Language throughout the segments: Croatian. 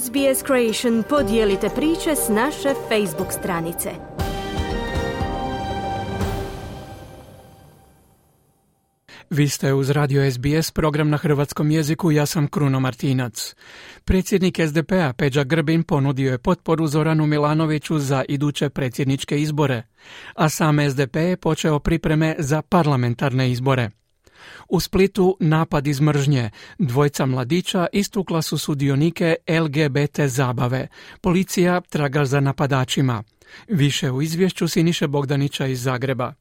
SBS Creation podijelite priče s naše Facebook stranice. Vi ste uz radio SBS program na hrvatskom jeziku, ja sam Kruno Martinac. Predsjednik SDP-a Peđa Grbin ponudio je potporu Zoranu Milanoviću za iduće predsjedničke izbore, a sam SDP je počeo pripreme za parlamentarne izbore. U Splitu napad iz mržnje. Dvojca mladića istukla su sudionike LGBT zabave. Policija traga za napadačima. Više u izvješću Siniše Bogdanića iz Zagreba.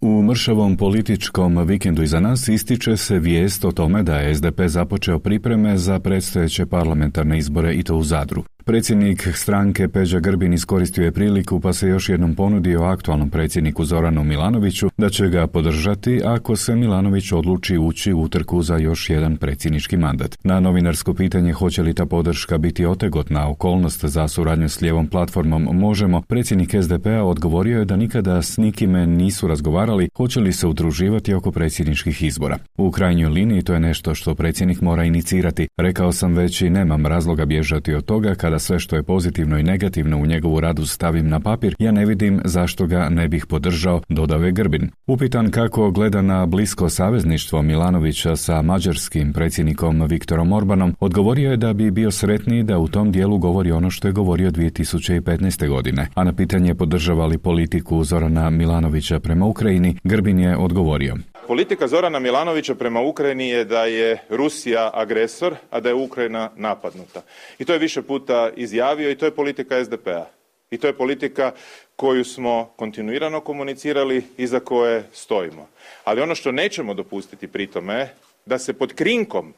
U mršavom političkom vikendu iza nas ističe se vijest o tome da je SDP započeo pripreme za predstojeće parlamentarne izbore i to u Zadru. Predsjednik stranke Peđa Grbin iskoristio je priliku pa se još jednom ponudio aktualnom predsjedniku Zoranu Milanoviću da će ga podržati ako se Milanović odluči ući u utrku za još jedan predsjednički mandat. Na novinarsko pitanje hoće li ta podrška biti otegotna okolnost za suradnju s lijevom platformom Možemo, predsjednik SDP-a odgovorio je da nikada s nikime nisu razgovarali hoće li se udruživati oko predsjedničkih izbora. U krajnjoj liniji to je nešto što predsjednik mora inicirati. Rekao sam već i nemam razloga bježati od toga kada sve što je pozitivno i negativno u njegovu radu stavim na papir, ja ne vidim zašto ga ne bih podržao, dodave Grbin. Upitan kako gleda na blisko savezništvo Milanovića sa mađarskim predsjednikom Viktorom Orbanom, odgovorio je da bi bio sretniji da u tom dijelu govori ono što je govorio 2015. godine, a na pitanje podržava li politiku Zorana Milanovića prema Ukrajini, Grbin je odgovorio. Politika Zorana Milanovića prema Ukrajini je da je Rusija agresor, a da je Ukrajina napadnuta. I to je više puta izjavio i to je politika SDP-a. I to je politika koju smo kontinuirano komunicirali i za koje stojimo. Ali ono što nećemo dopustiti pri tome da se pod krinkom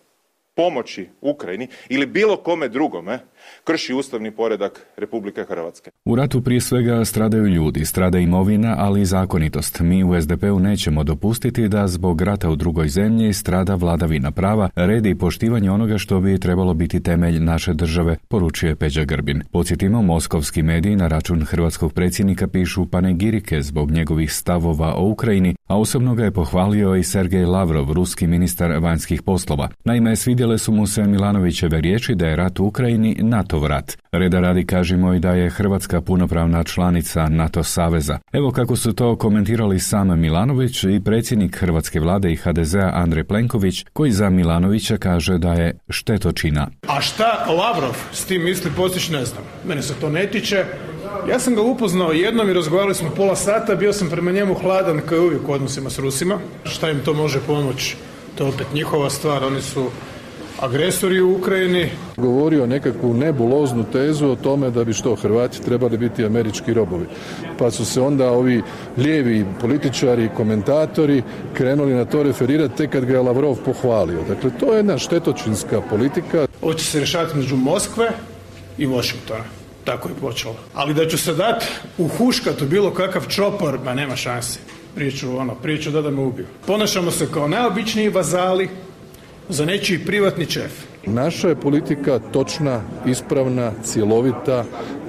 pomoći Ukrajini ili bilo kome drugome krši ustavni poredak Republike Hrvatske. U ratu prije svega stradaju ljudi, strada imovina, ali i zakonitost. Mi u SDP-u nećemo dopustiti da zbog rata u drugoj zemlji strada vladavina prava, redi i poštivanje onoga što bi trebalo biti temelj naše države, poručuje Peđa Grbin. Podsjetimo, moskovski mediji na račun hrvatskog predsjednika pišu panegirike zbog njegovih stavova o Ukrajini, a osobno ga je pohvalio i Sergej Lavrov, ruski ministar vanjskih poslova. Naime, svidjele su mu se Milanovićeve riječi da je rat u Ukrajini NATO vrat. Reda radi kažemo i da je Hrvatska punopravna članica NATO saveza. Evo kako su to komentirali sam Milanović i predsjednik Hrvatske vlade i HDZ-a Andrej Plenković, koji za Milanovića kaže da je štetočina. A šta Lavrov s tim misli postići ne znam. Mene se to ne tiče. Ja sam ga upoznao jednom i razgovarali smo pola sata, bio sam prema njemu hladan kao i uvijek u odnosima s Rusima. Šta im to može pomoći? To je opet njihova stvar, oni su agresori u Ukrajini. Govorio nekakvu nebuloznu tezu o tome da bi što Hrvati trebali biti američki robovi. Pa su se onda ovi lijevi političari i komentatori krenuli na to referirati tek kad ga je Lavrov pohvalio. Dakle, to je jedna štetočinska politika. Ovo će se rješavati među Moskve i Washingtona. Tako je počelo. Ali da ću se dati u huškatu bilo kakav čopor, ma nema šanse. Priču, ono, priču da da me ubiju. Ponašamo se kao najobičniji vazali, za nečiji privatni čef. Naša je politika točna, ispravna, cjelovita,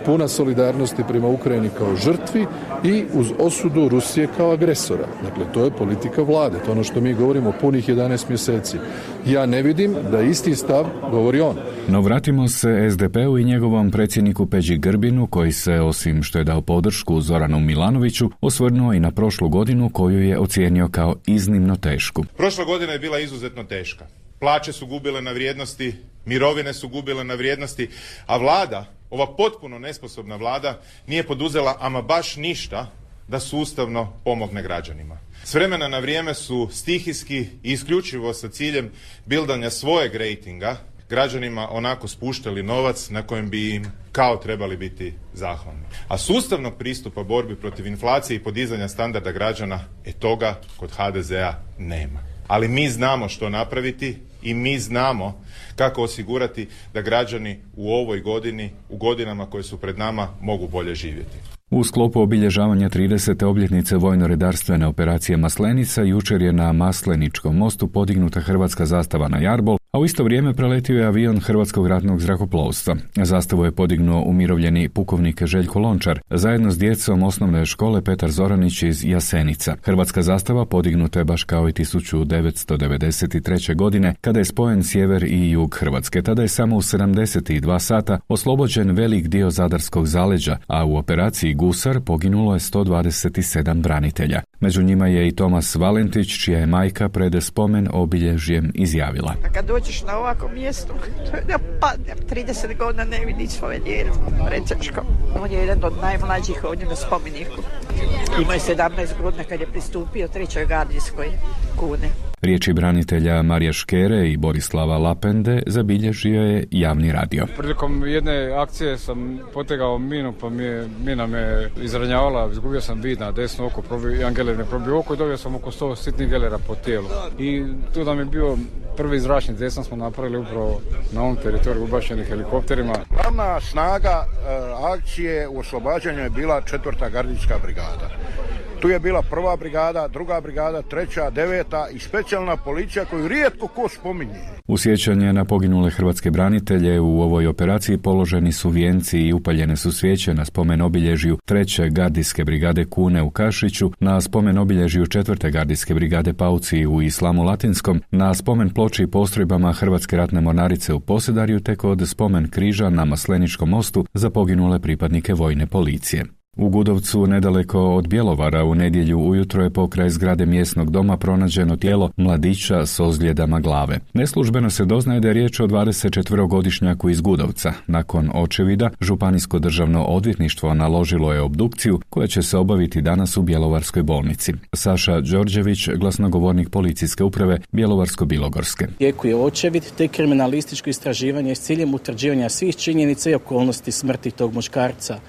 puna solidarnosti prema Ukrajini kao žrtvi i uz osudu Rusije kao agresora. Dakle, to je politika vlade, to je ono što mi govorimo punih 11 mjeseci. Ja ne vidim da isti stav govori on. No vratimo se SDP-u i njegovom predsjedniku Peđi Grbinu, koji se, osim što je dao podršku Zoranu Milanoviću, osvrnuo i na prošlu godinu koju je ocijenio kao iznimno tešku. Prošla godina je bila izuzetno teška plaće su gubile na vrijednosti, mirovine su gubile na vrijednosti, a vlada, ova potpuno nesposobna vlada, nije poduzela ama baš ništa da sustavno pomogne građanima. S vremena na vrijeme su stihijski i isključivo sa ciljem bildanja svojeg rejtinga građanima onako spuštali novac na kojem bi im kao trebali biti zahvalni. A sustavnog pristupa borbi protiv inflacije i podizanja standarda građana, e toga kod HDZ-a nema. Ali mi znamo što napraviti i mi znamo kako osigurati da građani u ovoj godini, u godinama koje su pred nama, mogu bolje živjeti. U sklopu obilježavanja 30. obljetnice vojno-redarstvene operacije Maslenica jučer je na Masleničkom mostu podignuta hrvatska zastava na Jarbol, a u isto vrijeme preletio je avion Hrvatskog ratnog zrakoplovstva. Zastavu je podignuo umirovljeni pukovnik Željko Lončar, zajedno s djecom osnovne škole Petar Zoranić iz Jasenica. Hrvatska zastava podignuta je baš kao i 1993. godine, kada je spojen sjever i jug Hrvatske. Tada je samo u 72 sata oslobođen velik dio Zadarskog zaleđa, a u operaciji Gusar poginulo je 127 branitelja. Među njima je i Tomas Valentić, čija je majka pred spomen obilježjem izjavila. Kad dođeš na ovako mjesto, da padnem, 30 godina ne vidi svoje djelo, preteško. On je jedan od najmlađih ovdje na spomeniku. Imao je 17 godina kad je pristupio trećoj gardijskoj kune. Riječi branitelja Marija Škere i Borislava Lapende zabilježio je javni radio. Prilikom jedne akcije sam potegao minu, pa mi je, mina me izranjavala, izgubio sam vid na desno oko, probio, jedan geler me probio oko i dobio sam oko 100 sitnih gelera po tijelu. I tu da mi je bio prvi zračni desno smo napravili upravo na ovom teritoriju ubačenih helikopterima. Glavna snaga e, akcije u oslobađanju je bila četvrta gardijska brigada. Tu je bila prva brigada, druga brigada, treća, deveta i specijalna policija koju rijetko ko spominje. U sjećanje na poginule hrvatske branitelje u ovoj operaciji položeni su vijenci i upaljene su svijeće na spomen obilježju treće gardijske brigade Kune u Kašiću, na spomen obilježju četvrte gardijske brigade Pauci u Islamu Latinskom, na spomen ploči postrojbama Hrvatske ratne mornarice u Posedarju te kod spomen križa na Masleničkom mostu za poginule pripadnike vojne policije. U Gudovcu, nedaleko od Bjelovara, u nedjelju ujutro je pokraj zgrade mjesnog doma pronađeno tijelo mladića s ozljedama glave. Neslužbeno se doznaje da je riječ o 24-godišnjaku iz Gudovca. Nakon očevida, Županijsko državno odvjetništvo naložilo je obdukciju koja će se obaviti danas u Bjelovarskoj bolnici. Saša Đorđević, glasnogovornik policijske uprave Bjelovarsko-Bilogorske. Tijeku je očevid te kriminalističko istraživanje s ciljem utvrđivanja svih činjenica i okolnosti smrti tog muškarca.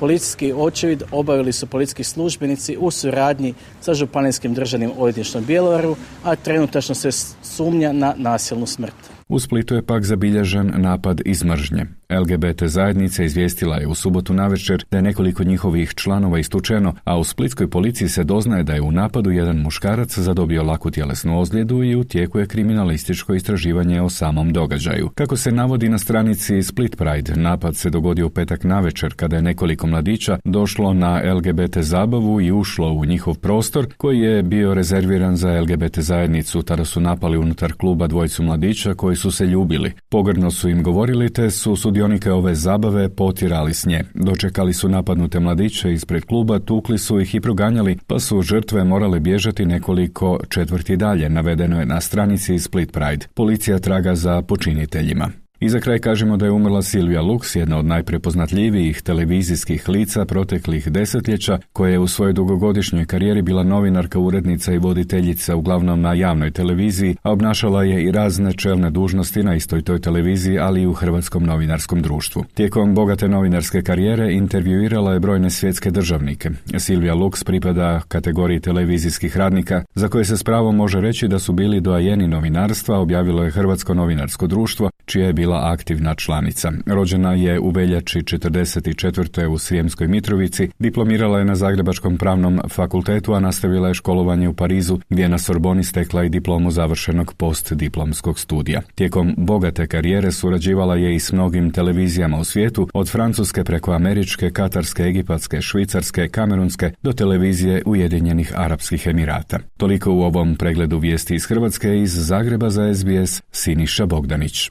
Policijski očevid obavili su policijski službenici u suradnji sa Županijskim državnim odvjetništvom Bjelovaru, a trenutačno se sumnja na nasilnu smrt. U Splitu je pak zabilježen napad iz mržnje. LGBT zajednica izvijestila je u subotu navečer da je nekoliko njihovih članova istučeno, a u splitskoj policiji se doznaje da je u napadu jedan muškarac zadobio laku tjelesnu ozljedu i u kriminalističko istraživanje o samom događaju. Kako se navodi na stranici Split Pride, napad se dogodio u petak navečer kada je nekoliko mladića došlo na LGBT zabavu i ušlo u njihov prostor koji je bio rezerviran za LGBT zajednicu. Tada su napali unutar kluba dvojicu mladića koji su se ljubili. Pogrdno su im govorili te su sudionike ove zabave potirali s nje. Dočekali su napadnute mladiće ispred kluba, tukli su ih i proganjali, pa su žrtve morale bježati nekoliko četvrti dalje, navedeno je na stranici Split Pride. Policija traga za počiniteljima. I za kraj kažemo da je umrla Silvija Lux, jedna od najprepoznatljivijih televizijskih lica proteklih desetljeća, koja je u svojoj dugogodišnjoj karijeri bila novinarka, urednica i voditeljica uglavnom na javnoj televiziji, a obnašala je i razne čelne dužnosti na istoj toj televiziji, ali i u Hrvatskom novinarskom društvu. Tijekom bogate novinarske karijere intervjuirala je brojne svjetske državnike. Silvija Lux pripada kategoriji televizijskih radnika, za koje se s pravom može reći da su bili doajeni novinarstva, objavilo je Hrvatsko novinarsko društvo, čija je bila aktivna članica. Rođena je u veljači 44. u Srijemskoj Mitrovici, diplomirala je na Zagrebačkom pravnom fakultetu, a nastavila je školovanje u Parizu, gdje je na Sorboni stekla i diplomu završenog postdiplomskog studija. Tijekom bogate karijere surađivala je i s mnogim televizijama u svijetu, od francuske preko američke, katarske, egipatske, švicarske, kamerunske do televizije Ujedinjenih Arapskih Emirata. Toliko u ovom pregledu vijesti iz Hrvatske iz Zagreba za SBS Siniša Bogdanić.